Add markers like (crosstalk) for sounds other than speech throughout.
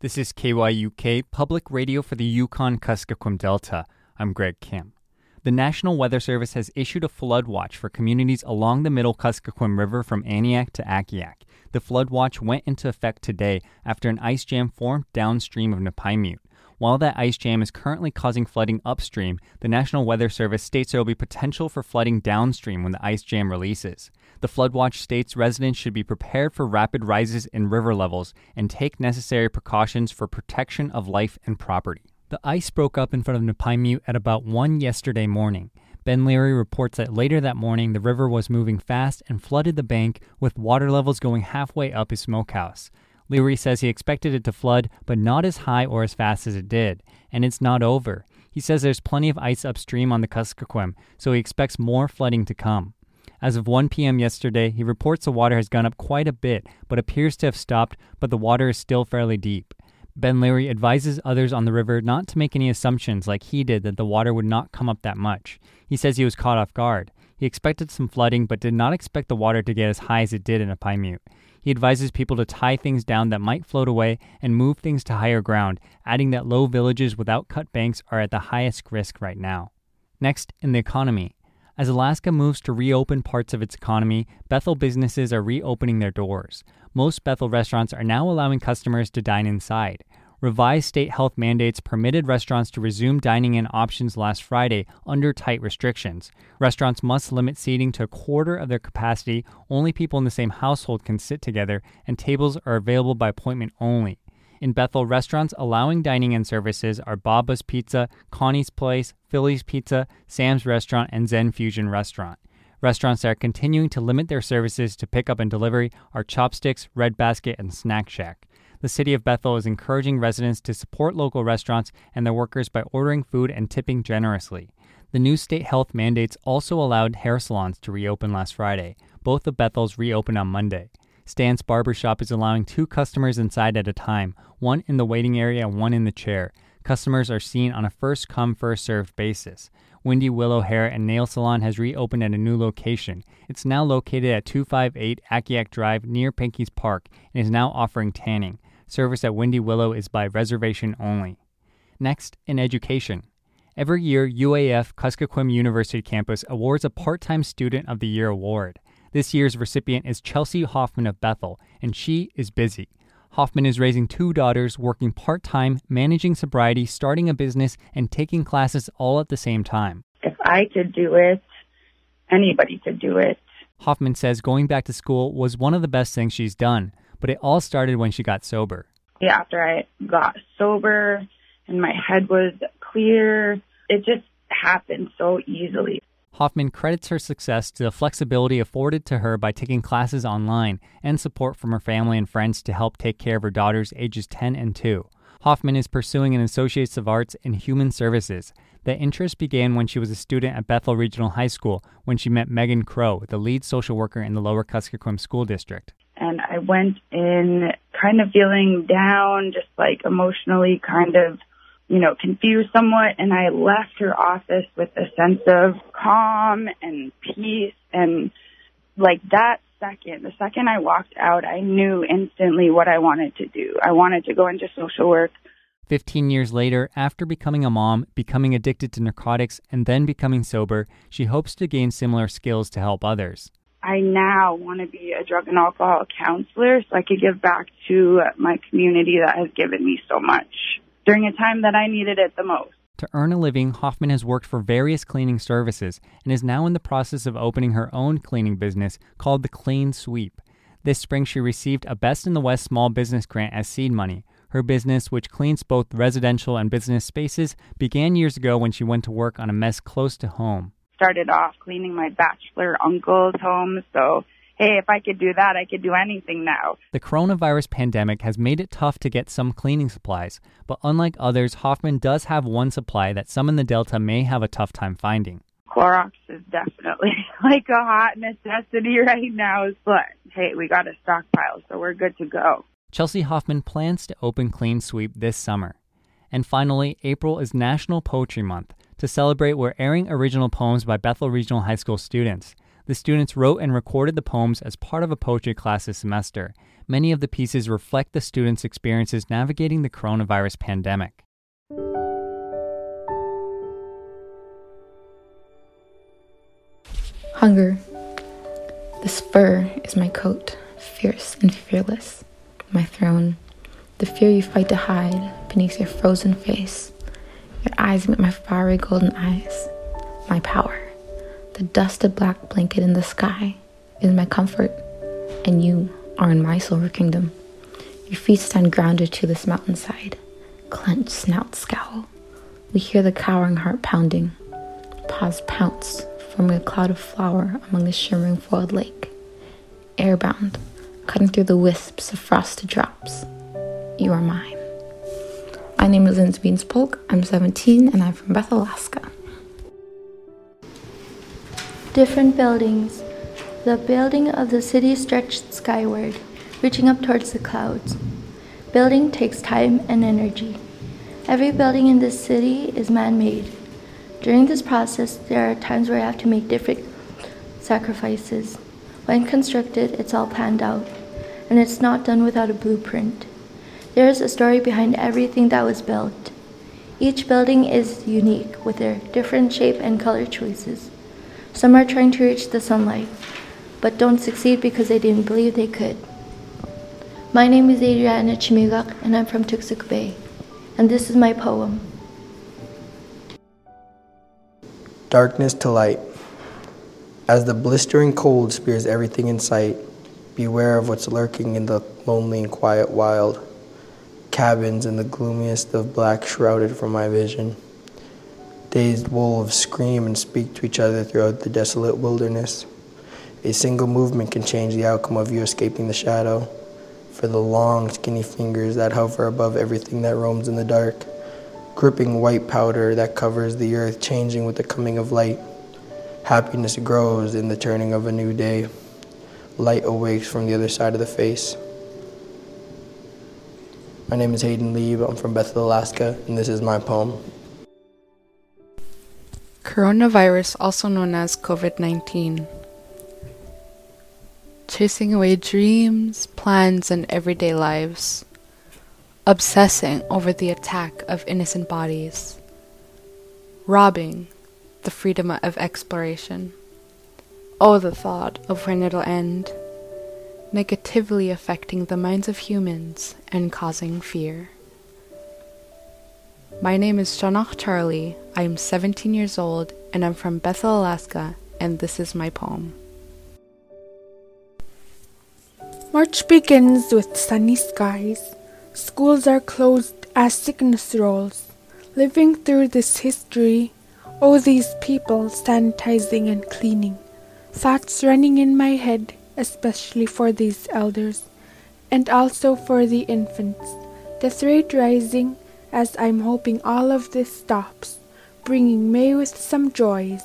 This is KYUK, public radio for the Yukon Kuskokwim Delta. I'm Greg Kim. The National Weather Service has issued a flood watch for communities along the Middle Kuskokwim River from Aniak to Akiak. The flood watch went into effect today after an ice jam formed downstream of Napaimute. While that ice jam is currently causing flooding upstream, the National Weather Service states there will be potential for flooding downstream when the ice jam releases. The flood watch states residents should be prepared for rapid rises in river levels and take necessary precautions for protection of life and property. The ice broke up in front of Napaimute at about 1 yesterday morning. Ben Leary reports that later that morning the river was moving fast and flooded the bank with water levels going halfway up his smokehouse. Leary says he expected it to flood, but not as high or as fast as it did, and it's not over. He says there's plenty of ice upstream on the Kuskokwim, so he expects more flooding to come. As of 1 p.m. yesterday, he reports the water has gone up quite a bit, but appears to have stopped, but the water is still fairly deep. Ben Leary advises others on the river not to make any assumptions like he did that the water would not come up that much. He says he was caught off guard. He expected some flooding, but did not expect the water to get as high as it did in Napaimute. He advises people to tie things down that might float away and move things to higher ground, adding that low villages without cut banks are at the highest risk right now. Next, in the economy. As Alaska moves to reopen parts of its economy, Bethel businesses are reopening their doors. Most Bethel restaurants are now allowing customers to dine inside. Revised state health mandates permitted restaurants to resume dining in options last Friday under tight restrictions. Restaurants must limit seating to a quarter of their capacity, only people in the same household can sit together, and tables are available by appointment only. In Bethel, restaurants allowing dining in services are Baba's Pizza, Connie's Place, Philly's Pizza, Sam's Restaurant, and Zen Fusion Restaurant. Restaurants that are continuing to limit their services to pickup and delivery are Chopsticks, Red Basket, and Snack Shack the City of Bethel is encouraging residents to support local restaurants and their workers by ordering food and tipping generously. The new state health mandates also allowed hair salons to reopen last Friday. Both of Bethel's reopened on Monday. Stan's Barbershop is allowing two customers inside at a time, one in the waiting area and one in the chair. Customers are seen on a first come, first served basis. Windy Willow Hair and Nail Salon has reopened at a new location. It's now located at 258 Akiak Drive near Pinky's Park and is now offering tanning. Service at Windy Willow is by reservation only. Next, in education. Every year, UAF Kuskokwim University campus awards a part time Student of the Year award. This year's recipient is Chelsea Hoffman of Bethel, and she is busy. Hoffman is raising two daughters, working part time, managing sobriety, starting a business, and taking classes all at the same time. If I could do it, anybody could do it. Hoffman says going back to school was one of the best things she's done but it all started when she got sober. Yeah, after I got sober and my head was clear, it just happened so easily. Hoffman credits her success to the flexibility afforded to her by taking classes online and support from her family and friends to help take care of her daughters ages 10 and 2. Hoffman is pursuing an Associates of Arts in Human Services. The interest began when she was a student at Bethel Regional High School when she met Megan Crow, the lead social worker in the Lower Kuskokwim School District and I went in kind of feeling down, just like emotionally kind of, you know, confused somewhat. And I left her office with a sense of calm and peace. And like that second, the second I walked out, I knew instantly what I wanted to do. I wanted to go into social work. 15 years later, after becoming a mom, becoming addicted to narcotics, and then becoming sober, she hopes to gain similar skills to help others. I now want to be a drug and alcohol counselor so I could give back to my community that has given me so much during a time that I needed it the most. To earn a living, Hoffman has worked for various cleaning services and is now in the process of opening her own cleaning business called the Clean Sweep. This spring, she received a Best in the West small business grant as seed money. Her business, which cleans both residential and business spaces, began years ago when she went to work on a mess close to home started off cleaning my bachelor uncle's home. So, hey, if I could do that, I could do anything now. The coronavirus pandemic has made it tough to get some cleaning supplies, but unlike others, Hoffman does have one supply that some in the Delta may have a tough time finding. Clorox is definitely (laughs) like a hot necessity right now, but hey, we got a stockpile, so we're good to go. Chelsea Hoffman plans to open Clean Sweep this summer. And finally, April is National Poetry Month, to celebrate, we're airing original poems by Bethel Regional High School students. The students wrote and recorded the poems as part of a poetry class this semester. Many of the pieces reflect the students' experiences navigating the coronavirus pandemic. Hunger. This fur is my coat, fierce and fearless. My throne. The fear you fight to hide beneath your frozen face. Your eyes meet my fiery golden eyes. My power. The dusted black blanket in the sky is my comfort, and you are in my silver kingdom. Your feet stand grounded to this mountainside. Clenched snout scowl. We hear the cowering heart pounding. Paws pounce, forming a cloud of flour among the shimmering foiled lake. Airbound, cutting through the wisps of frosted drops. You are mine. My name is Lindsay Beanspolk. I'm 17 and I'm from Beth, Alaska. Different buildings. The building of the city stretched skyward, reaching up towards the clouds. Building takes time and energy. Every building in this city is man made. During this process, there are times where I have to make different sacrifices. When constructed, it's all planned out, and it's not done without a blueprint. There is a story behind everything that was built. Each building is unique with their different shape and color choices. Some are trying to reach the sunlight, but don't succeed because they didn't believe they could. My name is Adriana Chimigak, and I'm from Toksook Bay, and this is my poem. Darkness to light. As the blistering cold spears everything in sight, beware of what's lurking in the lonely and quiet wild. Cabins in the gloomiest of black shrouded from my vision. Dazed wolves scream and speak to each other throughout the desolate wilderness. A single movement can change the outcome of you escaping the shadow. For the long, skinny fingers that hover above everything that roams in the dark, gripping white powder that covers the earth, changing with the coming of light. Happiness grows in the turning of a new day. Light awakes from the other side of the face. My name is Hayden Lieb. I'm from Bethel, Alaska, and this is my poem. Coronavirus, also known as COVID 19. Chasing away dreams, plans, and everyday lives. Obsessing over the attack of innocent bodies. Robbing the freedom of exploration. Oh, the thought of when it'll end. Negatively affecting the minds of humans and causing fear. My name is Shanach Charlie. I am 17 years old and I'm from Bethel, Alaska, and this is my poem. March begins with sunny skies. Schools are closed as sickness rolls. Living through this history, oh, these people sanitizing and cleaning. Thoughts running in my head, especially for these elders, and also for the infants. Death rate rising as I'm hoping all of this stops, bringing May with some joys.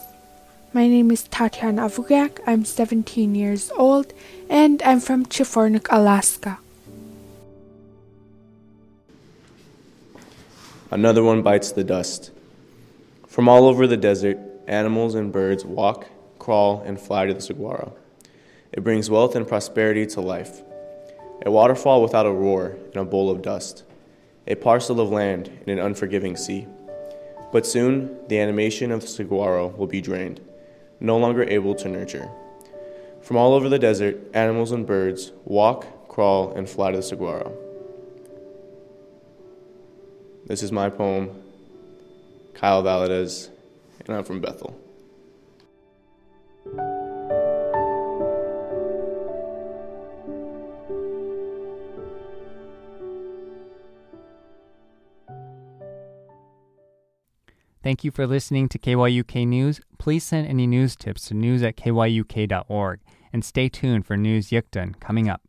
My name is Tatiana Avugak. I'm 17 years old and I'm from Chefornak, Alaska. Another one bites the dust. From all over the desert, animals and birds walk, crawl, and fly to the saguaro. It brings wealth and prosperity to life. A waterfall without a roar in a bowl of dust. A parcel of land in an unforgiving sea. But soon, the animation of the saguaro will be drained, no longer able to nurture. From all over the desert, animals and birds walk, crawl, and fly to the saguaro. This is my poem, Kyle Valadez, and I'm from Bethel. Thank you for listening to KYUK News. Please send any news tips to news at kyuk.org and stay tuned for News Yugtun coming up.